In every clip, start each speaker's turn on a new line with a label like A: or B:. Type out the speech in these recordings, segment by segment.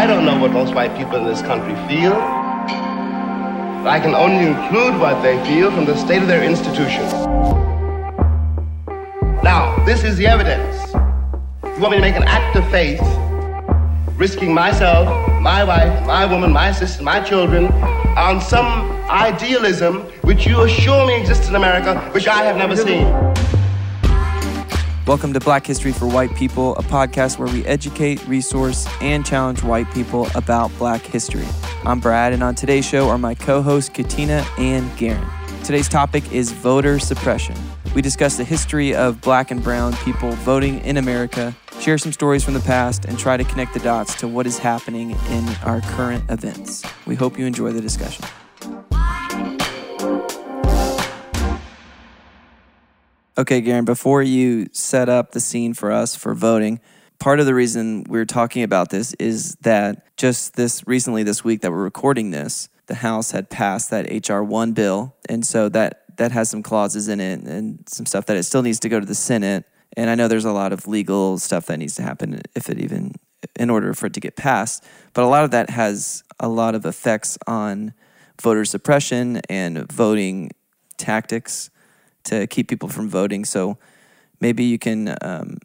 A: I don't know what most white people in this country feel. But I can only include what they feel from the state of their institutions. Now, this is the evidence. You want me to make an act of faith, risking myself, my wife, my woman, my sister, my children, on some idealism which you assure me exists in America, which I have never seen.
B: Welcome to Black History for White People, a podcast where we educate, resource, and challenge white people about black history. I'm Brad, and on today's show are my co hosts Katina and Garen. Today's topic is voter suppression. We discuss the history of black and brown people voting in America, share some stories from the past, and try to connect the dots to what is happening in our current events. We hope you enjoy the discussion. Okay, Garen, before you set up the scene for us for voting, part of the reason we're talking about this is that just this recently, this week that we're recording this, the House had passed that HR 1 bill. And so that, that has some clauses in it and some stuff that it still needs to go to the Senate. And I know there's a lot of legal stuff that needs to happen if it even, in order for it to get passed. But a lot of that has a lot of effects on voter suppression and voting tactics to keep people from voting. So maybe you can um,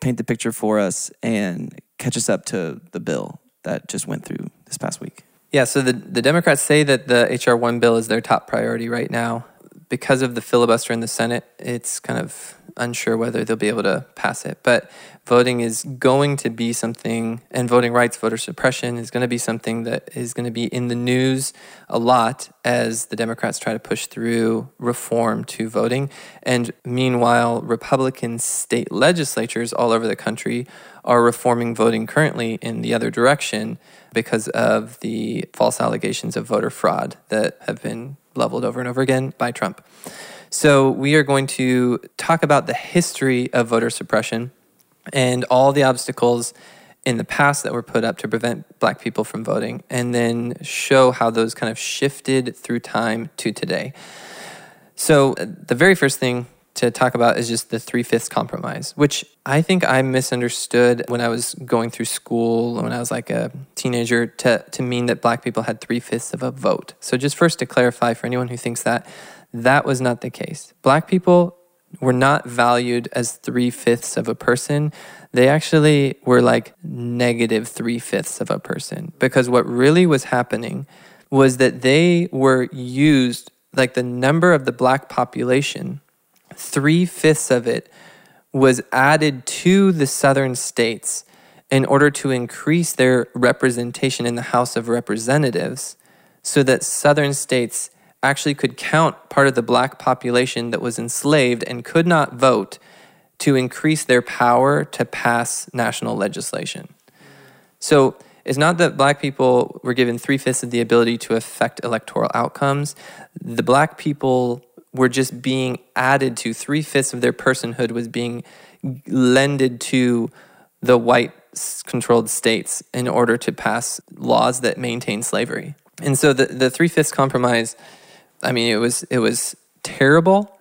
B: paint the picture for us and catch us up to the bill that just went through this past week.
C: Yeah, so the, the Democrats say that the H.R. 1 bill is their top priority right now. Because of the filibuster in the Senate, it's kind of unsure whether they'll be able to pass it. But voting is going to be something, and voting rights, voter suppression is going to be something that is going to be in the news a lot as the Democrats try to push through reform to voting. And meanwhile, Republican state legislatures all over the country are reforming voting currently in the other direction because of the false allegations of voter fraud that have been leveled over and over again by Trump. So, we are going to talk about the history of voter suppression and all the obstacles in the past that were put up to prevent black people from voting, and then show how those kind of shifted through time to today. So, uh, the very first thing to talk about is just the three fifths compromise, which I think I misunderstood when I was going through school, when I was like a teenager, to, to mean that black people had three fifths of a vote. So, just first to clarify for anyone who thinks that, that was not the case. Black people were not valued as three fifths of a person. They actually were like negative three fifths of a person because what really was happening was that they were used, like the number of the black population, three fifths of it was added to the southern states in order to increase their representation in the House of Representatives so that southern states actually could count part of the black population that was enslaved and could not vote to increase their power to pass national legislation. So it's not that black people were given three fifths of the ability to affect electoral outcomes. The black people were just being added to three fifths of their personhood was being lended to the white controlled states in order to pass laws that maintain slavery. And so the, the three fifths compromise I mean, it was it was terrible,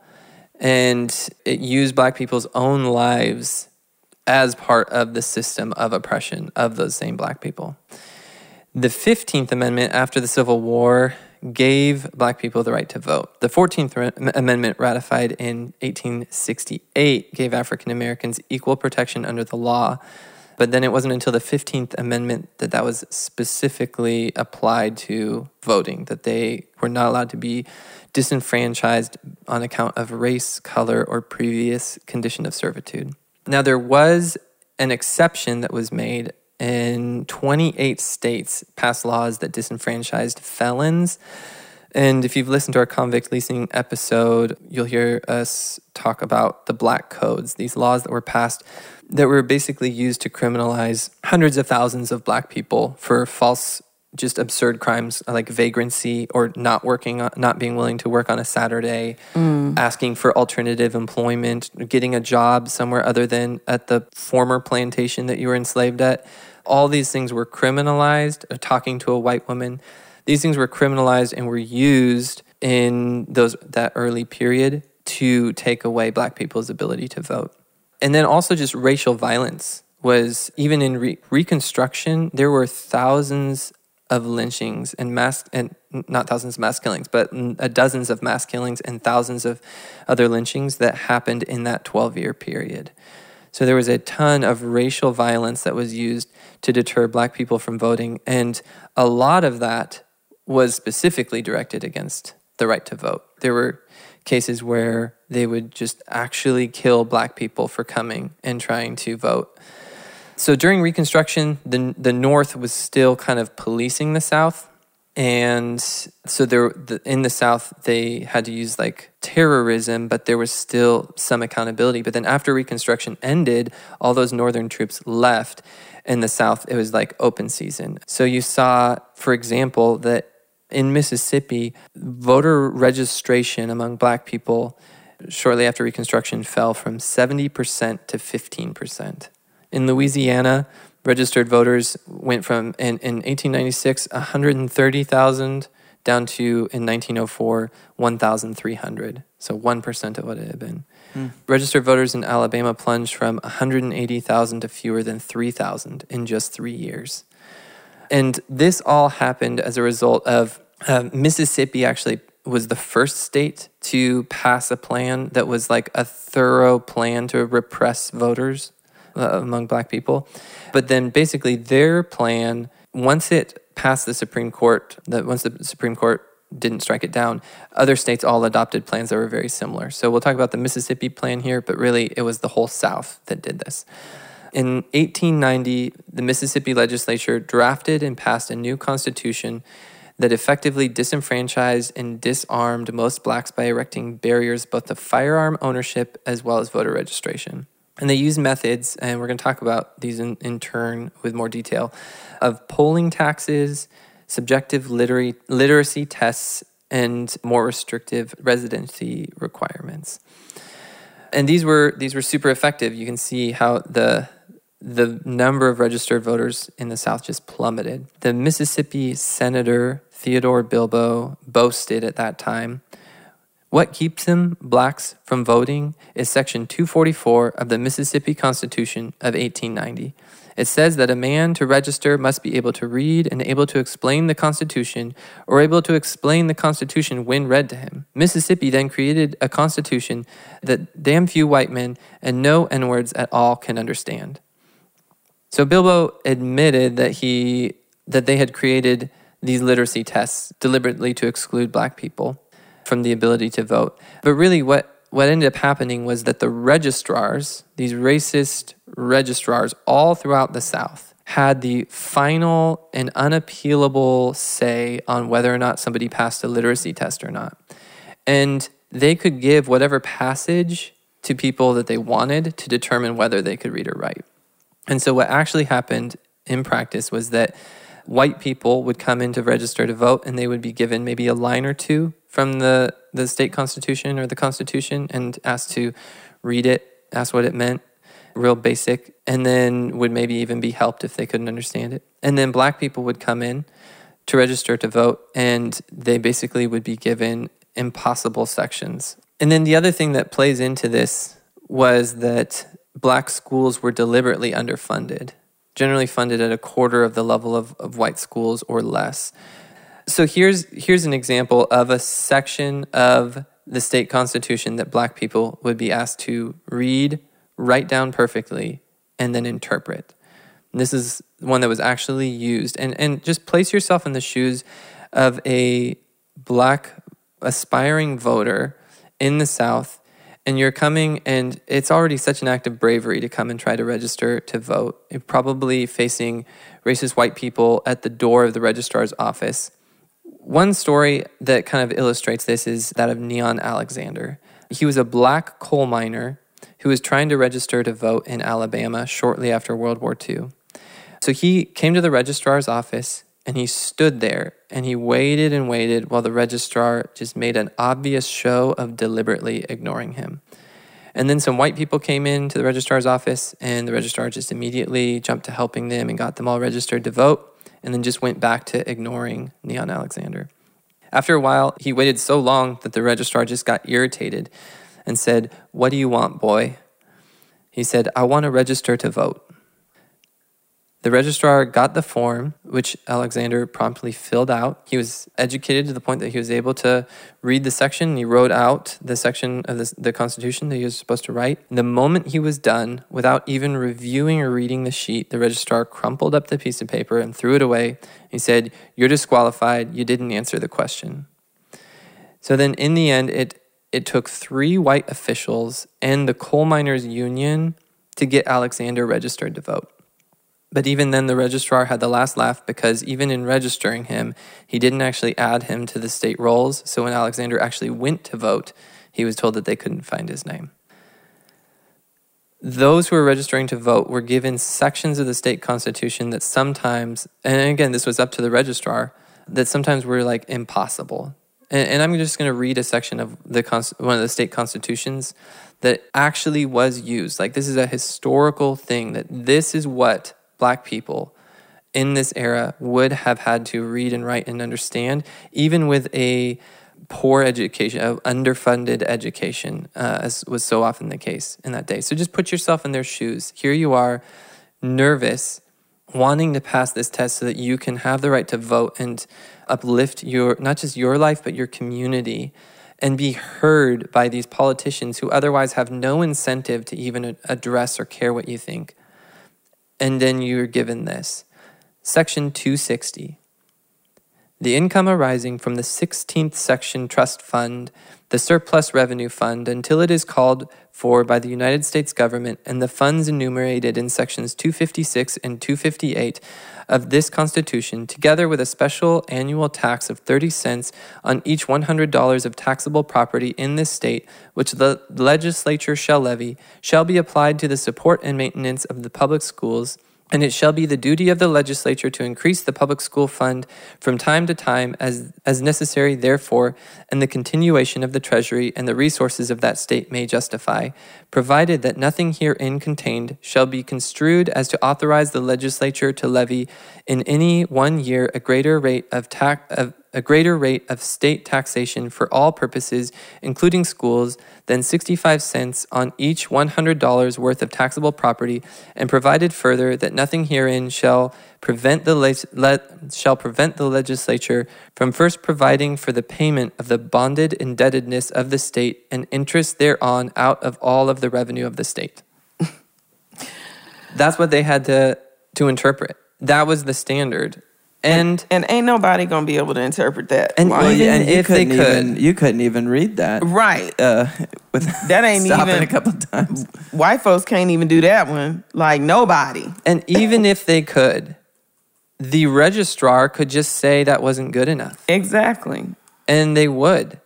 C: and it used black people's own lives as part of the system of oppression of those same black people. The 15th Amendment after the Civil War gave black people the right to vote. The 14th Amendment, ratified in 1868, gave African Americans equal protection under the law. But then it wasn't until the 15th Amendment that that was specifically applied to voting, that they were not allowed to be disenfranchised on account of race, color, or previous condition of servitude. Now, there was an exception that was made in 28 states passed laws that disenfranchised felons. And if you've listened to our convict leasing episode, you'll hear us talk about the black codes, these laws that were passed that were basically used to criminalize hundreds of thousands of black people for false just absurd crimes like vagrancy or not working not being willing to work on a saturday mm. asking for alternative employment getting a job somewhere other than at the former plantation that you were enslaved at all these things were criminalized uh, talking to a white woman these things were criminalized and were used in those that early period to take away black people's ability to vote and then also just racial violence was even in re- Reconstruction, there were thousands of lynchings and mass and not thousands of mass killings, but uh, dozens of mass killings and thousands of other lynchings that happened in that 12 year period. So there was a ton of racial violence that was used to deter black people from voting. And a lot of that was specifically directed against the right to vote. There were cases where they would just actually kill black people for coming and trying to vote. So during Reconstruction, the the North was still kind of policing the South, and so there the, in the South they had to use like terrorism, but there was still some accountability. But then after Reconstruction ended, all those Northern troops left. In the South, it was like open season. So you saw, for example, that in Mississippi, voter registration among Black people shortly after Reconstruction fell from 70% to 15%. In Louisiana, registered voters went from, in, in 1896, 130,000 down to, in 1904, 1,300. So 1% of what it had been. Hmm. Registered voters in Alabama plunged from 180,000 to fewer than 3,000 in just three years. And this all happened as a result of uh, Mississippi actually was the first state to pass a plan that was like a thorough plan to repress voters uh, among black people. But then basically their plan, once it passed the Supreme Court, that once the Supreme Court didn't strike it down, other states all adopted plans that were very similar. So we'll talk about the Mississippi plan here, but really it was the whole South that did this. In 1890, the Mississippi legislature drafted and passed a new constitution that effectively disenfranchised and disarmed most blacks by erecting barriers both to firearm ownership as well as voter registration. And they use methods, and we're going to talk about these in, in turn with more detail, of polling taxes, subjective literary, literacy tests, and more restrictive residency requirements. And these were these were super effective. You can see how the the number of registered voters in the South just plummeted. The Mississippi Senator Theodore Bilbo boasted at that time what keeps him, blacks, from voting is Section 244 of the Mississippi Constitution of 1890. It says that a man to register must be able to read and able to explain the Constitution or able to explain the Constitution when read to him. Mississippi then created a Constitution that damn few white men and no N words at all can understand. So Bilbo admitted that he that they had created these literacy tests deliberately to exclude black people from the ability to vote. But really, what what ended up happening was that the registrars, these racist registrars all throughout the South, had the final and unappealable say on whether or not somebody passed a literacy test or not. And they could give whatever passage to people that they wanted to determine whether they could read or write. And so, what actually happened in practice was that white people would come in to register to vote and they would be given maybe a line or two from the, the state constitution or the constitution and asked to read it, ask what it meant, real basic, and then would maybe even be helped if they couldn't understand it. And then black people would come in to register to vote and they basically would be given impossible sections. And then the other thing that plays into this was that black schools were deliberately underfunded generally funded at a quarter of the level of, of white schools or less. So here's here's an example of a section of the state constitution that black people would be asked to read, write down perfectly, and then interpret. And this is one that was actually used. And and just place yourself in the shoes of a black aspiring voter in the South and you're coming and it's already such an act of bravery to come and try to register to vote. You're probably facing racist white people at the door of the registrar's office. One story that kind of illustrates this is that of Neon Alexander. He was a black coal miner who was trying to register to vote in Alabama shortly after World War II. So he came to the registrar's office and he stood there and he waited and waited while the registrar just made an obvious show of deliberately ignoring him. And then some white people came into the registrar's office, and the registrar just immediately jumped to helping them and got them all registered to vote, and then just went back to ignoring Neon Alexander. After a while, he waited so long that the registrar just got irritated and said, What do you want, boy? He said, I want to register to vote. The registrar got the form, which Alexander promptly filled out. He was educated to the point that he was able to read the section. He wrote out the section of the, the Constitution that he was supposed to write. The moment he was done, without even reviewing or reading the sheet, the registrar crumpled up the piece of paper and threw it away. He said, You're disqualified. You didn't answer the question. So then, in the end, it, it took three white officials and the coal miners' union to get Alexander registered to vote. But even then, the registrar had the last laugh because even in registering him, he didn't actually add him to the state rolls. So when Alexander actually went to vote, he was told that they couldn't find his name. Those who were registering to vote were given sections of the state constitution that sometimes, and again, this was up to the registrar, that sometimes were like impossible. And, and I'm just going to read a section of the one of the state constitutions that actually was used. Like this is a historical thing that this is what black people in this era would have had to read and write and understand, even with a poor education, underfunded education, uh, as was so often the case in that day. So just put yourself in their shoes. Here you are, nervous, wanting to pass this test so that you can have the right to vote and uplift your not just your life but your community and be heard by these politicians who otherwise have no incentive to even address or care what you think and then you're given this. Section 260. The income arising from the 16th section trust fund, the surplus revenue fund, until it is called for by the United States government, and the funds enumerated in sections 256 and 258 of this Constitution, together with a special annual tax of 30 cents on each $100 of taxable property in this state, which the legislature shall levy, shall be applied to the support and maintenance of the public schools and it shall be the duty of the legislature to increase the public school fund from time to time as, as necessary, therefore, and the continuation of the treasury and the resources of that state may justify, provided that nothing herein contained shall be construed as to authorize the legislature to levy in any one year a greater rate of tax of a greater rate of state taxation for all purposes, including schools, than 65 cents on each $100 worth of taxable property, and provided further that nothing herein shall prevent the le- le- shall prevent the legislature from first providing for the payment of the bonded indebtedness of the state and interest thereon out of all of the revenue of the state. That's what they had to to interpret. That was the standard and,
D: and, and ain't nobody gonna be able to interpret that.
C: And, well, and if they could,
B: even, you couldn't even read that,
D: right?
B: Uh, with
D: that ain't even
B: a couple times.
D: White folks can't even do that one. Like nobody.
C: And even if they could, the registrar could just say that wasn't good enough.
D: Exactly.
C: And they would,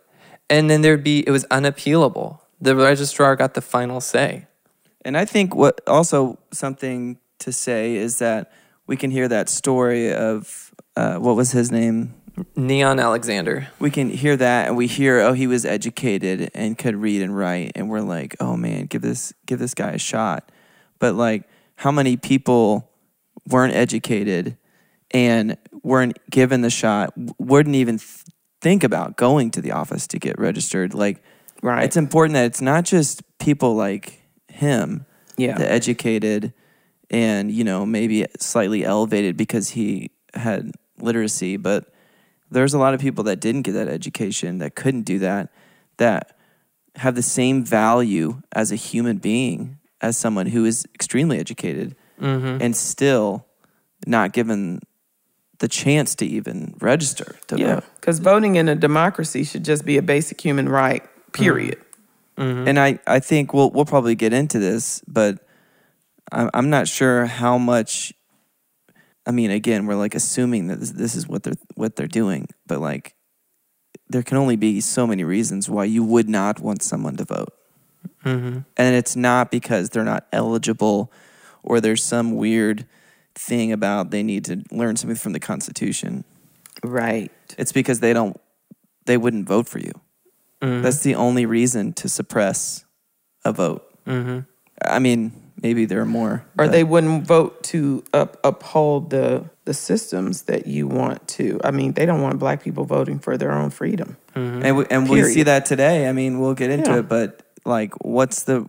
C: and then there'd be it was unappealable. The registrar got the final say.
B: And I think what also something to say is that we can hear that story of uh, what was his name?
C: Neon Alexander.
B: We can hear that, and we hear, oh, he was educated and could read and write, and we're like, oh man, give this give this guy a shot. But like, how many people weren't educated and weren't given the shot, wouldn't even th- think about going to the office to get registered? Like,
D: right?
B: It's important that it's not just people like him,
D: yeah,
B: the educated and you know maybe slightly elevated because he had literacy, but there's a lot of people that didn't get that education that couldn't do that that have the same value as a human being as someone who is extremely educated
C: mm-hmm.
B: and still not given the chance to even register to
D: yeah because voting in a democracy should just be a basic human right period
B: mm-hmm. and I, I think we'll, we'll probably get into this but I'm, I'm not sure how much I mean, again, we're like assuming that this, this is what they're what they're doing, but like, there can only be so many reasons why you would not want someone to vote,
C: mm-hmm.
B: and it's not because they're not eligible, or there's some weird thing about they need to learn something from the Constitution.
D: Right.
B: It's because they don't, they wouldn't vote for you.
C: Mm-hmm.
B: That's the only reason to suppress a vote.
C: Mm-hmm.
B: I mean, maybe there are more.
D: Or they wouldn't vote to up, uphold the the systems that you want to. I mean, they don't want black people voting for their own freedom.
B: Mm-hmm. And we, and we see that today. I mean, we'll get into yeah. it, but like, what's the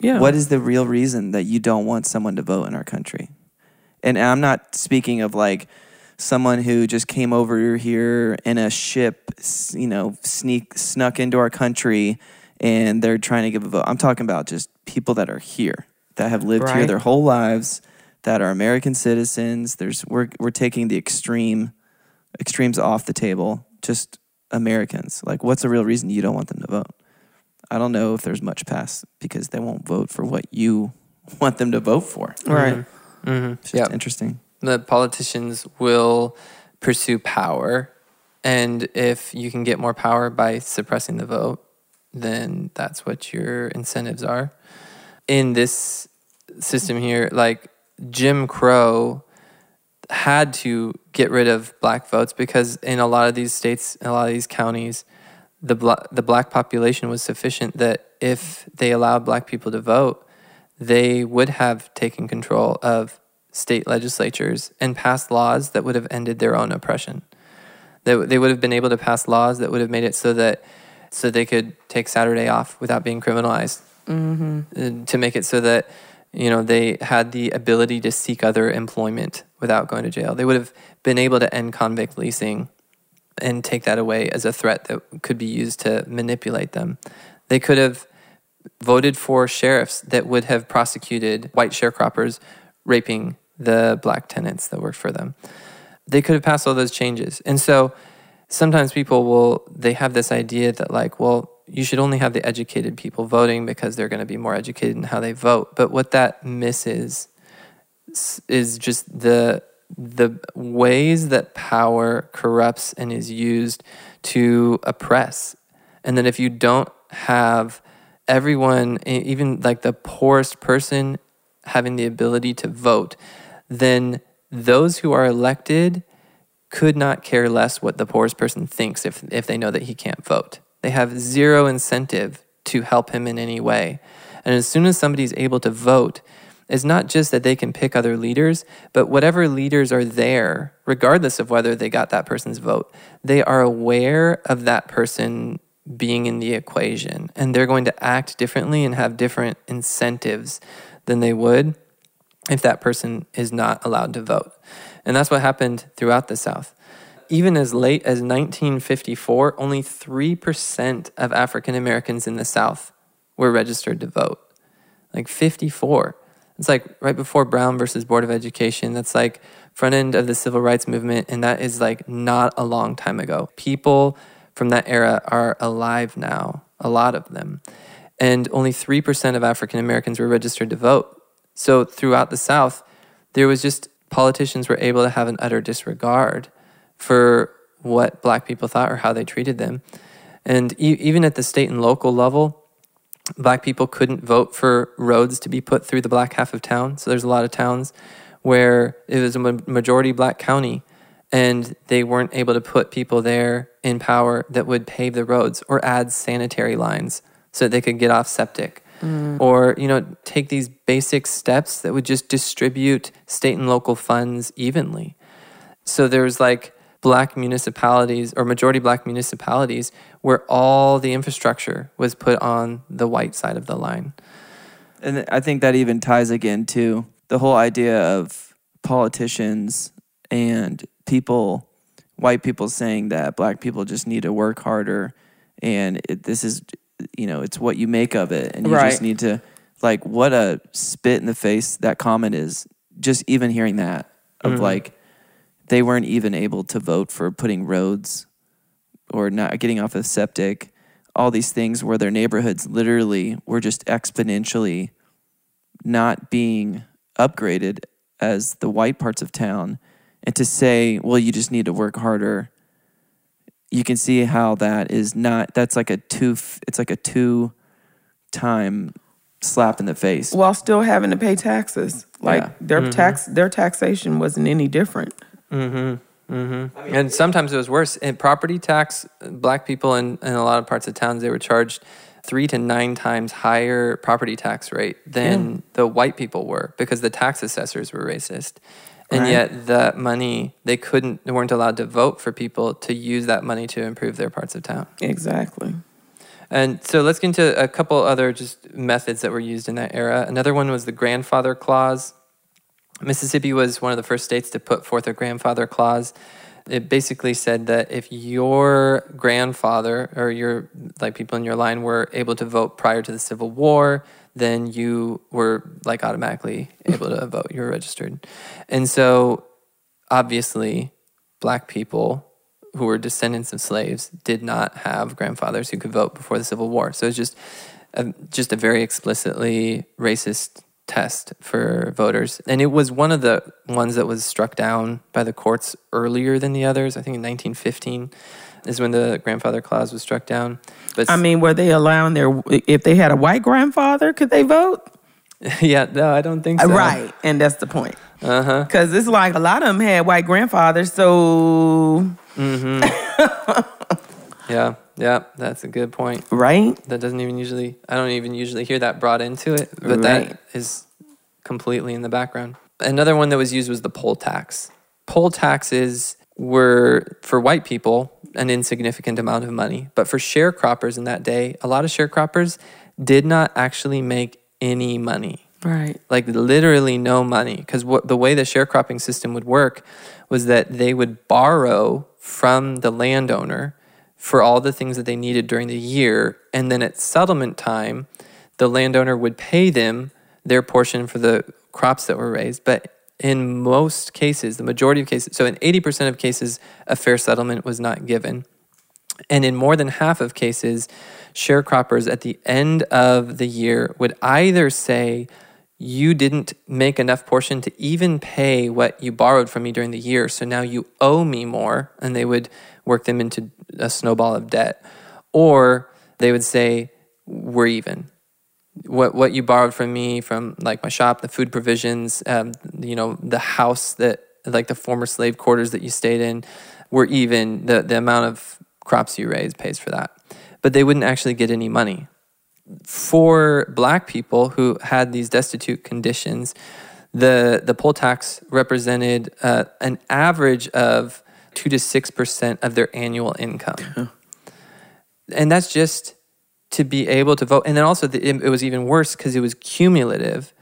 D: yeah?
B: What is the real reason that you don't want someone to vote in our country? And I'm not speaking of like someone who just came over here in a ship, you know, sneak snuck into our country and they're trying to give a vote. I'm talking about just people that are here that have lived here their whole lives that are American citizens. There's we're we're taking the extreme extremes off the table. Just Americans. Like what's the real reason you don't want them to vote? I don't know if there's much past because they won't vote for what you want them to vote for.
D: Right.
C: Mm-hmm.
B: It's just
C: Yep.
B: interesting.
C: the politicians will pursue power and if you can get more power by suppressing the vote then that's what your incentives are in this system here like jim crow had to get rid of black votes because in a lot of these states in a lot of these counties the bla- the black population was sufficient that if they allowed black people to vote they would have taken control of state legislatures and passed laws that would have ended their own oppression. They, they would have been able to pass laws that would have made it so that so they could take Saturday off without being criminalized. Mm-hmm. To make it so that you know they had the ability to seek other employment without going to jail. They would have been able to end convict leasing and take that away as a threat that could be used to manipulate them. They could have voted for sheriffs that would have prosecuted white sharecroppers raping the black tenants that worked for them. They could have passed all those changes. And so sometimes people will they have this idea that like, well, you should only have the educated people voting because they're going to be more educated in how they vote. But what that misses is just the the ways that power corrupts and is used to oppress. And then if you don't have everyone, even like the poorest person, having the ability to vote, then those who are elected could not care less what the poorest person thinks if, if they know that he can't vote. They have zero incentive to help him in any way. And as soon as somebody's able to vote, it's not just that they can pick other leaders, but whatever leaders are there, regardless of whether they got that person's vote, they are aware of that person being in the equation and they're going to act differently and have different incentives than they would if that person is not allowed to vote. And that's what happened throughout the South. Even as late as 1954, only 3% of African Americans in the South were registered to vote. Like 54. It's like right before Brown versus Board of Education. That's like front end of the civil rights movement. And that is like not a long time ago. People from that era are alive now, a lot of them. And only 3% of African Americans were registered to vote. So throughout the South, there was just politicians were able to have an utter disregard for what black people thought or how they treated them. And e- even at the state and local level, black people couldn't vote for roads to be put through the black half of town. So there's a lot of towns where it was a majority black county and they weren't able to put people there in power that would pave the roads or add sanitary lines so that they could get off septic Mm. or you know take these basic steps that would just distribute state and local funds evenly. So there's like black municipalities or majority black municipalities where all the infrastructure was put on the white side of the line.
B: And I think that even ties again to the whole idea of politicians and people, white people saying that black people just need to work harder. And it, this is, you know, it's what you make of it. And you
D: Right.
B: just need to, like, what a spit in the face that comment is. Just even hearing that of mm-hmm. like, they weren't even able to vote for putting roads or not getting off of septic, all these things where their neighborhoods literally were just exponentially not being upgraded as the white parts of town. And to say, well, you just need to work harder, you can see how that is not, that's like a two, it's like a two time slap in the face.
D: While still having to pay taxes. Like
B: Yeah.
D: their mm-hmm. tax their taxation wasn't any different. Mm-hmm. Mm-hmm.
C: and sometimes it was worse. In property tax, black people in, in a lot of parts of towns, they were charged three to nine times higher property tax rate than the white people were because the tax assessors were racist. And
D: Right.
C: yet the money, they couldn't, they weren't allowed to vote for people to use that money to improve their parts of town.
D: Exactly.
C: And so let's get into a couple other just methods that were used in that era. Another one was the grandfather clause. Mississippi was one of the first states to put forth a grandfather clause. It basically said that if your grandfather or your like people in your line were able to vote prior to the Civil War, then you were like automatically able to vote. You were registered, and so obviously, black people who were descendants of slaves did not have grandfathers who could vote before the Civil War. So it's just a, just a very explicitly racist test for voters. And it was one of the ones that was struck down by the courts earlier than the others. I think in 1915 is when the grandfather clause was struck down. But
D: I mean, were they allowing their if they had a white grandfather, could they vote?
C: yeah, no, I don't think so.
D: Right, and that's the point.
C: Uh huh.
D: Because it's like a lot of them had white grandfathers, so
C: Yeah, yeah, that's a good point.
D: right.
C: That doesn't even usually, I don't even usually hear that brought into it, but
D: Right.
C: that is completely in the background. Another one that was used was the poll tax. Poll taxes were, for white people, an insignificant amount of money, but for sharecroppers in that day, a lot of sharecroppers did not actually make any money.
D: Right.
C: like literally no money. Because what the way the sharecropping system would work was that they would borrow from the landowner for all the things that they needed during the year. And then at settlement time the landowner would pay them their portion for the crops that were raised. But in most cases the majority of cases so in 80% of cases a fair settlement was not given and in more than half of cases, sharecroppers at the end of the year would either say, You didn't make enough portion to even pay what you borrowed from me during the year, so now you owe me more. And they would work them into a snowball of debt. Or they would say, We're even what what you borrowed from me from like my shop, the food provisions, um, you know, the house that like the former slave quarters that you stayed in, were even the the amount of crops you raised pays for that, but they wouldn't actually get any money. For black people who had these destitute conditions, the the poll tax represented uh, an average of two to six percent of their annual income. And that's just to be able to vote. And then also, the, it, it was even worse because it was cumulative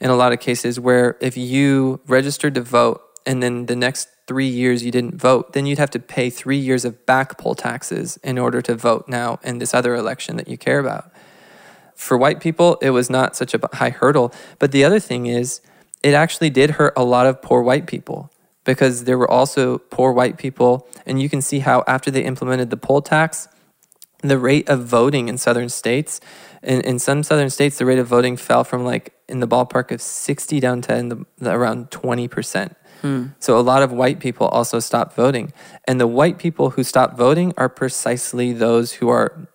C: in a lot of cases, where if you registered to vote and then the next three years you didn't vote, then you'd have to pay three years of back poll taxes in order to vote now in this other election that you care about. For white people, it was not such a high hurdle. But the other thing is, it actually did hurt a lot of poor white people because there were also poor white people. And you can see how after they implemented the poll tax, the rate of voting in southern states in, in some southern states the rate of voting fell from like in the ballpark of 60 down to in the, the, around 20% hmm. so a lot of white people also stopped voting. And the white people who stopped voting are precisely those who are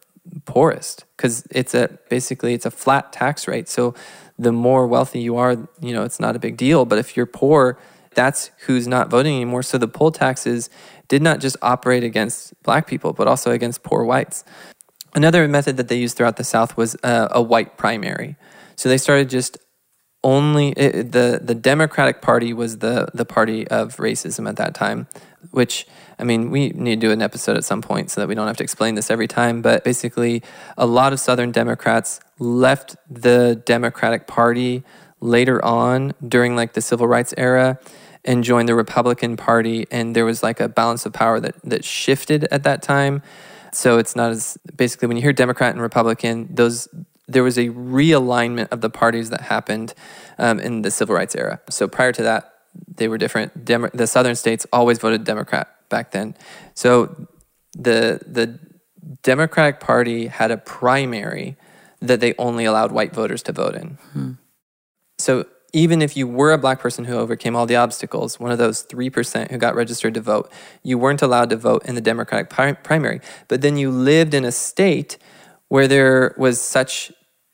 C: poorest because it's a basically it's a flat tax rate. So the more wealthy you are you know it's not a big deal. But if you're poor that's who's not voting anymore. So the poll taxes did not just operate against black people but also against poor whites another method that they used throughout the south was uh, a white primary so they started just only it, the the Democratic Party was the the party of racism at that time, which I mean we need to do an episode at some point so that we don't have to explain this every time. But basically, a lot of Southern Democrats left the Democratic Party later on during like the Civil Rights era and joined the Republican Party, and there was like a balance of power that that shifted at that time. So it's not as basically when you hear Democrat and Republican, those there was a realignment of the parties that happened um, in the civil rights era. So prior to that, they were different. Demo- the southern states always voted Democrat back then. So the the Democratic Party had a primary that they only allowed white voters to vote in. So even if you were a black person who overcame all the obstacles, one of those 3% who got registered to vote, you weren't allowed to vote in the Democratic primary. But then you lived in a state where there was such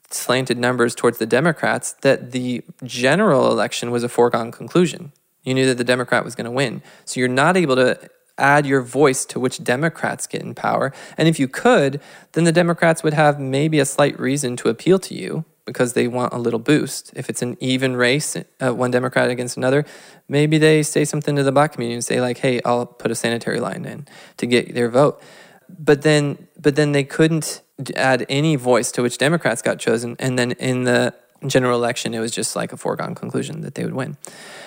C: slanted numbers towards the Democrats that the general election was a foregone conclusion. You knew that the Democrat was going to win. So you're not able to add your voice to which Democrats get in power. And if you could, then the Democrats would have maybe a slight reason to appeal to you because they want a little boost. If it's an even race, uh, one Democrat against another, maybe they say something to the black community and say like, "Hey, I'll put a sanitary line in to get their vote." But then, but then they couldn't add any voice to which Democrats got chosen, and then in the general election, it was just like a foregone conclusion that they would win.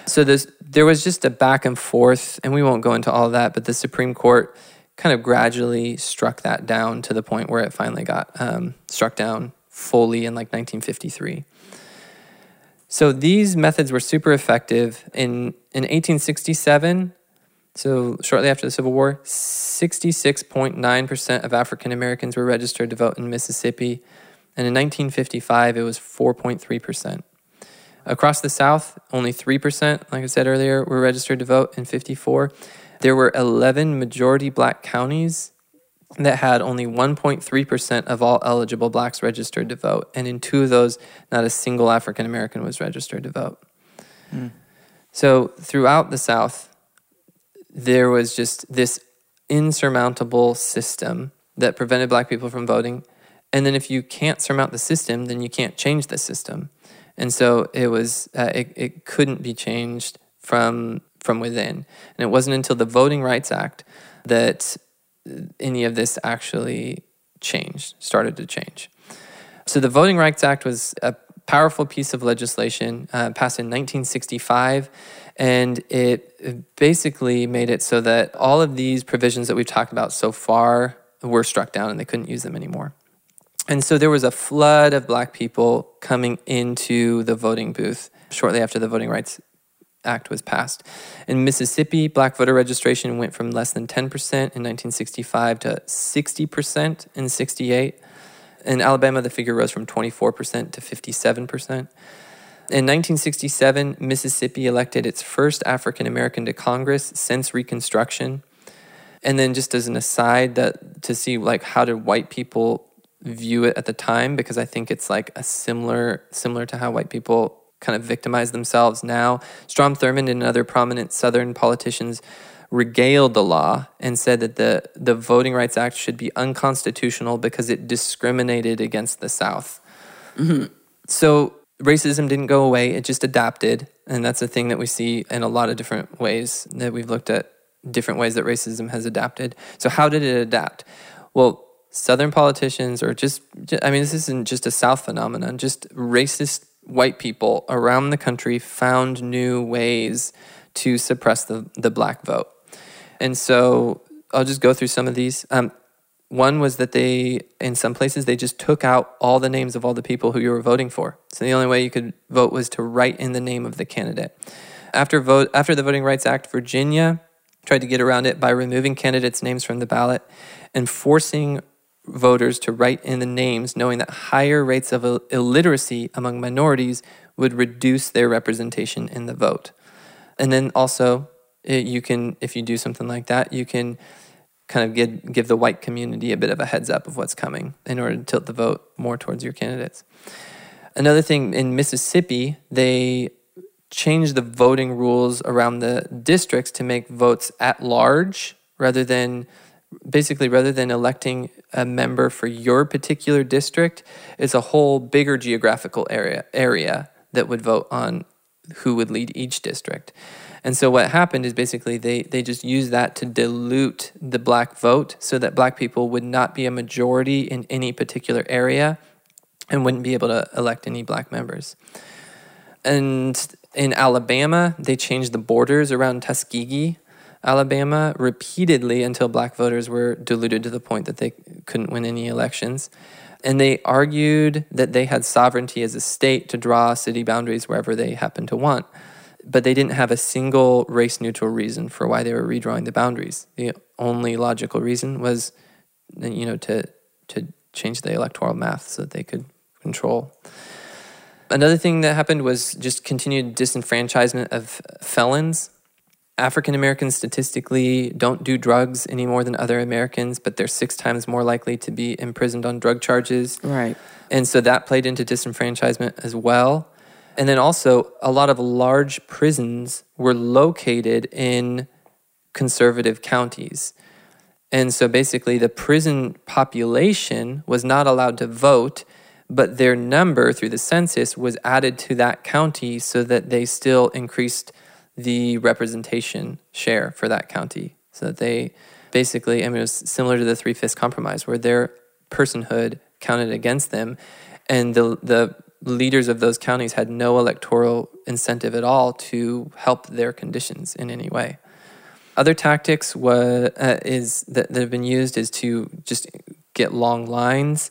C: So there was just a back and forth, and we won't go into all that, but the Supreme Court kind of gradually struck that down to the point where it finally got um, struck down fully in like 1953. So these methods were super effective. In, in 1867, so shortly after the Civil War, 66.9% of African Americans were registered to vote in Mississippi. And in 1955, it was 4.3%. Across the South, only 3%, like I said earlier, were registered to vote in 54. There were 11 majority black counties that had only 1.3% of all eligible blacks registered to vote. And in two of those, not a single African American was registered to vote. Mm. So throughout the South, there was just this insurmountable system that prevented black people from voting. And then if you can't surmount the system, then you can't change the system and so it was uh, it, it couldn't be changed from from within and it wasn't until the voting rights act that any of this actually changed started to change. So the voting rights act was a powerful piece of legislation uh, passed in 1965 and it basically made it so that all of these provisions that we've talked about so far were struck down and they couldn't use them anymore. And so there was a flood of black people coming into the voting booth shortly after the Voting Rights Act was passed. In Mississippi, black voter registration went from less than 10% in 1965 to 60% in 68. In Alabama, the figure rose from 24% to 57%. In 1967, Mississippi elected its first African American to Congress since Reconstruction. And then, just as an aside, that to see like how did white people view it at the time because I think it's like a similar similar to how white people kind of victimize themselves now. Strom Thurmond and other prominent Southern politicians regaled the law and said that the the Voting Rights Act should be unconstitutional because it discriminated against the South. Mm-hmm. So racism didn't go away; it just adapted, and that's a thing that we see in a lot of different ways that we've looked at different ways that racism has adapted. So how did it adapt? Well, Southern politicians, or just, I mean, this isn't just a South phenomenon, just racist white people around the country found new ways to suppress the, the black vote. And so I'll just go through some of these. Um, one was that they, in some places, they just took out all the names of all the people who you were voting for. So the only way you could vote was to write in the name of the candidate. After vote, after the Voting Rights Act, Virginia tried to get around it by removing candidates' names from the ballot and forcing voters to write in the names, knowing that higher rates of illiteracy among minorities would reduce their representation in the vote. And then also, you can, if you do something like that, you can kind of give, give the white community a bit of a heads up of what's coming in order to tilt the vote more towards your candidates. Another thing in Mississippi, they changed the voting rules around the districts to make votes at large rather than basically rather than electing a member for your particular district it's a whole bigger geographical area area that would vote on who would lead each district. And so what happened is basically they, they just used that to dilute the black vote so that black people would not be a majority in any particular area and wouldn't be able to elect any black members. And in alabama they changed the borders around tuskegee Alabama repeatedly until black voters were diluted to the point that they couldn't win any elections. And they argued that they had sovereignty as a state to draw city boundaries wherever they happened to want. But they didn't have a single race neutral reason for why they were redrawing the boundaries. The only logical reason was, you know, to, to change the electoral math so that they could control. Another thing that happened was just continued disenfranchisement of felons African Americans statistically don't do drugs any more than other Americans, but they're six times more likely to be imprisoned on drug charges.
D: Right.
C: And so that played into disenfranchisement as well. And then also, a lot of large prisons were located in conservative counties. And so basically, the prison population was not allowed to vote, but their number through the census was added to that county so that they still increased the representation share for that county so that they basically, I mean, it was similar to the three fifths compromise where their personhood counted against them. And the, the leaders of those counties had no electoral incentive at all to help their conditions in any way. Other tactics was, uh, is that, that have been used is to just get long lines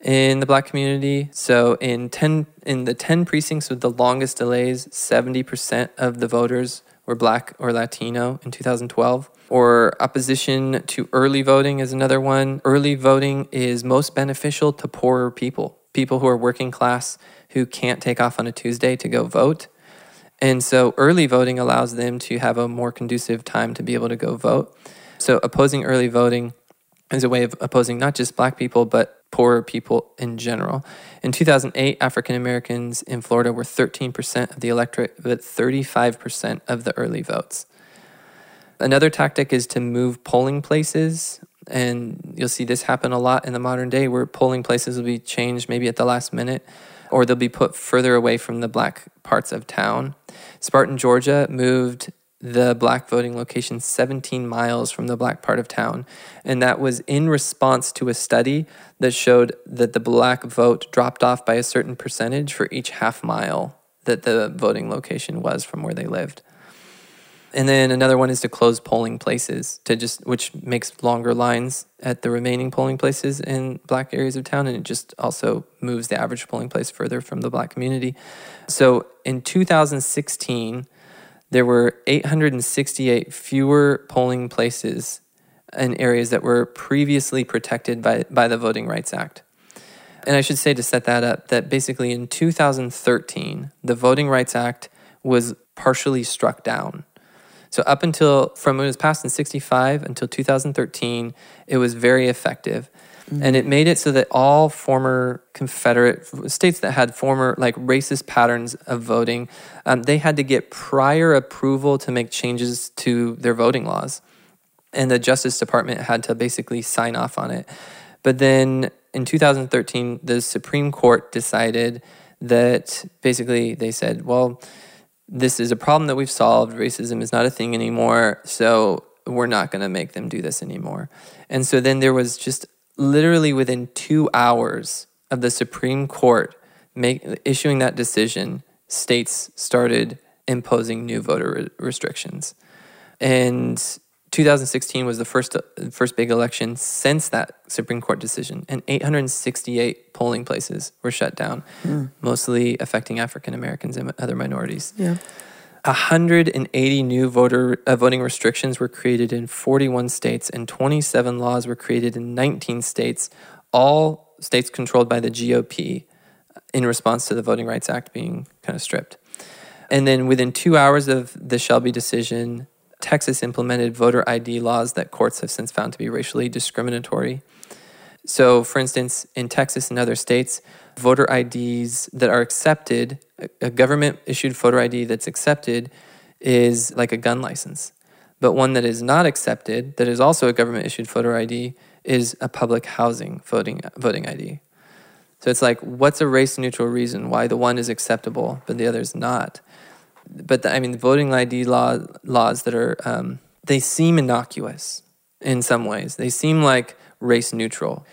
C: in the black community. So in 10 in the 10 precincts with the longest delays, 70% of the voters were black or Latino in 2012. Or opposition to early voting is another one. Early voting is most beneficial to poorer people, people who are working class who can't take off on a Tuesday to go vote. And so early voting allows them to have a more conducive time to be able to go vote. So opposing early voting is a way of opposing not just black people, but poorer people in general. In 2008, African Americans in Florida were 13% of the electorate, but 35% of the early votes. Another tactic is to move polling places. And you'll see this happen a lot in the modern day where polling places will be changed maybe at the last minute or they'll be put further away from the black parts of town. Sparta, Georgia moved the black voting location 17 miles from the black part of town. And that was in response to a study that showed that the black vote dropped off by a certain percentage for each half mile that the voting location was from where they lived. And then another one is to close polling places to just which makes longer lines at the remaining polling places in black areas of town and it just also moves the average polling place further from the black community. So in 2016 there were 868 fewer polling places in areas that were previously protected by, by the Voting Rights Act. And I should say to set that up that basically in 2013, the Voting Rights Act was partially struck down. So, up until from when it was passed in 65 until 2013, it was very effective. Mm-hmm. And it made it so that all former Confederate states that had former like racist patterns of voting, um, they had to get prior approval to make changes to their voting laws. And the Justice Department had to basically sign off on it. But then in 2013, the Supreme Court decided that basically they said, well, this is a problem that we've solved. Racism is not a thing anymore. So we're not going to make them do this anymore. And so then there was just literally within two hours of the Supreme Court make, issuing that decision, states started imposing new voter re- restrictions. And 2016 was the first first big election since that Supreme Court decision, and 868 polling places were shut down, mm. mostly affecting African Americans and other minorities.
D: Yeah.
C: 180 new voter uh, voting restrictions were created in 41 states, and 27 laws were created in 19 states, all states controlled by the GOP, in response to the Voting Rights Act being kind of stripped. And then within two hours of the Shelby decision, Texas implemented voter ID laws that courts have since found to be racially discriminatory. So, for instance, in Texas and other states, voter IDs that are accepted, a government issued voter ID that's accepted is like a gun license. But one that is not accepted, that is also a government issued voter ID, is a public housing voting, voting ID. So it's like, what's a race neutral reason why the one is acceptable but the other is not? But the, I mean, the voting ID law, laws that are, um, they seem innocuous in some ways. They seem like race neutral.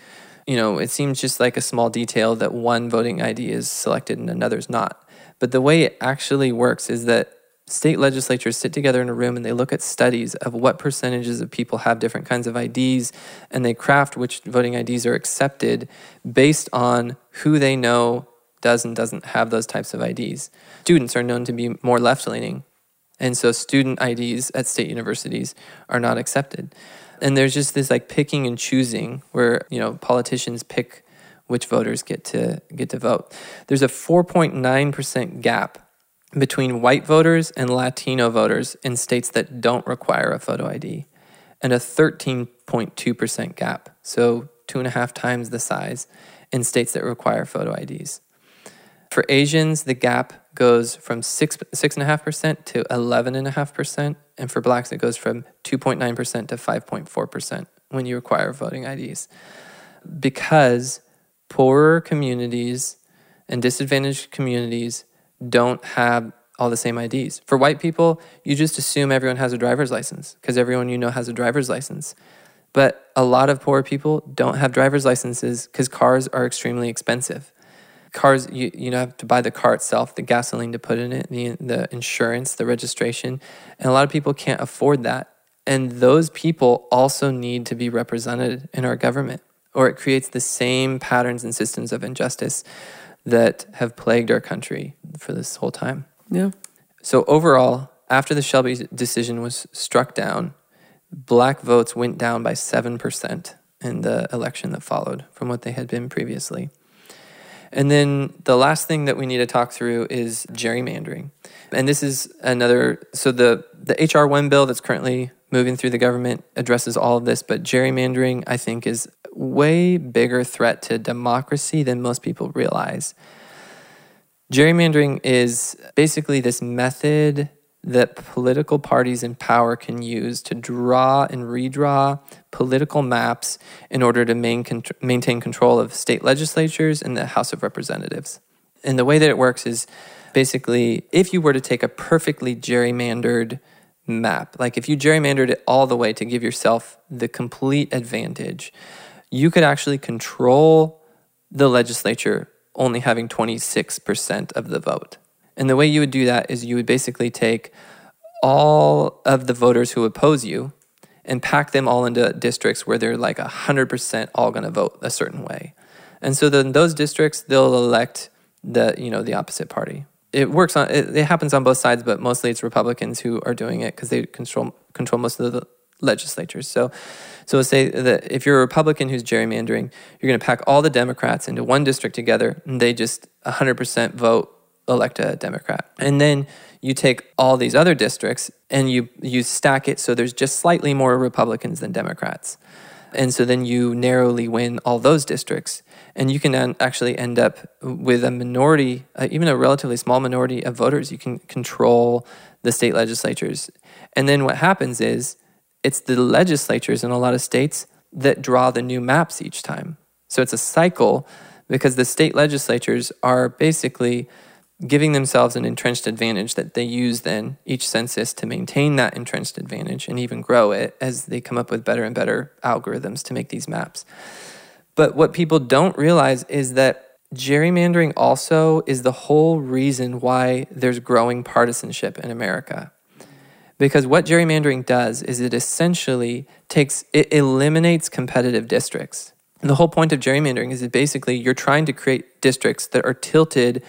C: You know, it seems just like a small detail that one voting ID is selected and another's not. But the way it actually works is that state legislatures sit together in a room and they look at studies of what percentages of people have different kinds of IDs and they craft which voting IDs are accepted based on who they know does and doesn't have those types of IDs. Students are known to be more left leaning. And so student IDs at state universities are not accepted. And there's just this like picking and choosing where, you know, politicians pick which voters get to get to vote. There's a 4.9% gap between white voters and Latino voters in states that don't require a photo ID, and a 13.2% gap, so two and a half times the size, in states that require photo IDs. For Asians, the gap goes from six six and a half percent to eleven and a half percent, and for blacks, it goes from two point nine percent to five point four percent when you require voting IDs, because poorer communities and disadvantaged communities don't have all the same IDs. For white people, you just assume everyone has a driver's license because everyone you know has a driver's license. But a lot of poor people don't have driver's licenses because cars are extremely expensive. Cars you, you know have to buy the car itself the gasoline to put in it the, the insurance the registration and a lot of people can't afford that. And those people also need to be represented in our government or it creates the same patterns and systems of injustice that have plagued our country for this whole time.
D: Yeah.
C: so overall after the shelby decision was struck down black votes went down by 7% in the election that followed from what they had been previously and then the last thing that we need to talk through is gerrymandering. And this is another so the the HR one bill that's currently moving through the government addresses all of this, but gerrymandering I think is way bigger threat to democracy than most people realize. Gerrymandering is basically this method that political parties in power can use to draw and redraw political maps in order to main, maintain control of state legislatures and the House of Representatives. And the way that it works is basically if you were to take a perfectly gerrymandered map, like if you gerrymandered it all the way to give yourself the complete advantage, you could actually control the legislature only having 26% of the vote. And the way you would do that is you would basically take all of the voters who oppose you and pack them all into districts where they're like 100% all going to vote a certain way. And so then those districts they'll elect the you know the opposite party. It works on it, it happens on both sides, but mostly it's Republicans who are doing it because they control control most of the legislatures. So so let's say that if you're a Republican who's gerrymandering, you're going to pack all the Democrats into one district together and they just 100% vote elect a Democrat. And then you take all these other districts and you you stack it so there's just slightly more Republicans than Democrats. And so then you narrowly win all those districts. And you can actually end up with a minority, uh, even a relatively small minority of voters. You can control the state legislatures. And then what happens is it's the legislatures in a lot of states that draw the new maps each time. So it's a cycle because the state legislatures are basically giving themselves an entrenched advantage that they use then each census to maintain that entrenched advantage and even grow it as they come up with better and better algorithms to make these maps. But what people don't realize is that gerrymandering also is the whole reason why there's growing partisanship in America. Because what gerrymandering does is it essentially takes it eliminates competitive districts. And the whole point of gerrymandering is that basically you're trying to create districts that are tilted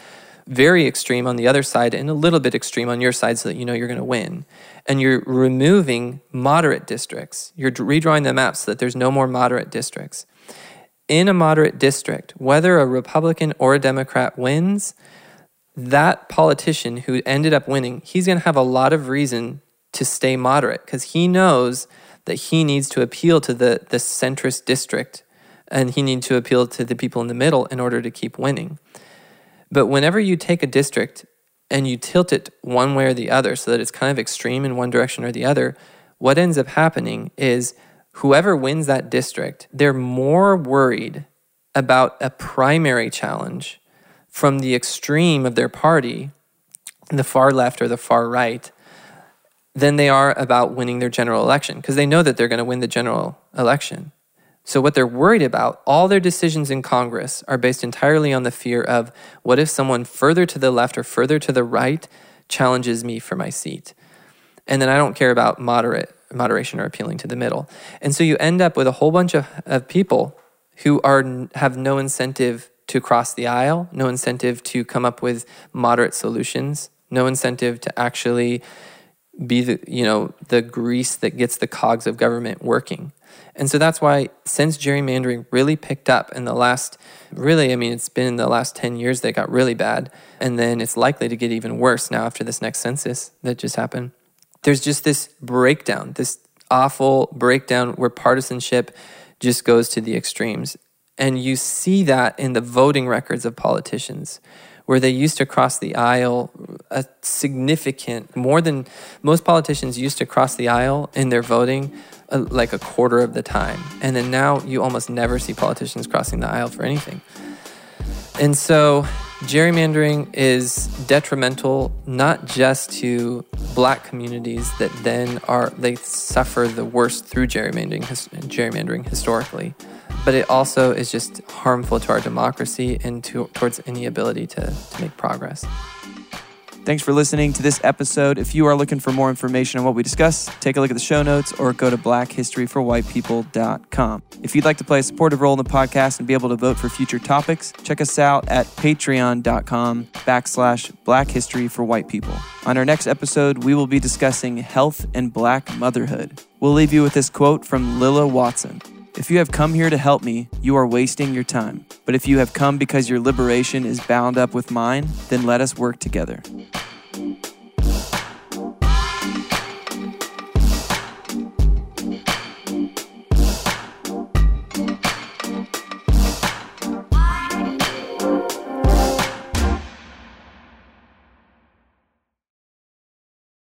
C: very extreme on the other side and a little bit extreme on your side so that you know you're going to win. And you're removing moderate districts. You're redrawing the map so that there's no more moderate districts. In a moderate district, whether a Republican or a Democrat wins, that politician who ended up winning, he's going to have a lot of reason to stay moderate because he knows that he needs to appeal to the, the centrist district and he needs to appeal to the people in the middle in order to keep winning. But whenever you take a district and you tilt it one way or the other so that it's kind of extreme in one direction or the other, what ends up happening is whoever wins that district, they're more worried about a primary challenge from the extreme of their party, the far left or the far right, than they are about winning their general election because they know that they're going to win the general election. So, what they're worried about, all their decisions in Congress are based entirely on the fear of what if someone further to the left or further to the right challenges me for my seat? And then I don't care about moderate moderation or appealing to the middle. And so you end up with a whole bunch of, of people who are have no incentive to cross the aisle, no incentive to come up with moderate solutions, no incentive to actually be the you know the grease that gets the cogs of government working. And so that's why, since gerrymandering really picked up in the last, really, I mean, it's been in the last 10 years that got really bad. And then it's likely to get even worse now after this next census that just happened. There's just this breakdown, this awful breakdown where partisanship just goes to the extremes. And you see that in the voting records of politicians, where they used to cross the aisle a significant, more than most politicians used to cross the aisle in their voting a, like a quarter of the time. And then now you almost never see politicians crossing the aisle for anything. And so gerrymandering is detrimental not just to black communities that then are they suffer the worst through gerrymandering gerrymandering historically but it also is just harmful to our democracy and to, towards any ability to, to make progress.
B: Thanks for listening to this episode. If you are looking for more information on what we discuss, take a look at the show notes or go to blackhistoryforwhitepeople.com. If you'd like to play a supportive role in the podcast and be able to vote for future topics, check us out at patreon.com backslash black history for white people. On our next episode, we will be discussing health and black motherhood. We'll leave you with this quote from Lilla Watson. If you have come here to help me, you are wasting your time. But if you have come because your liberation is bound up with mine, then let us work together.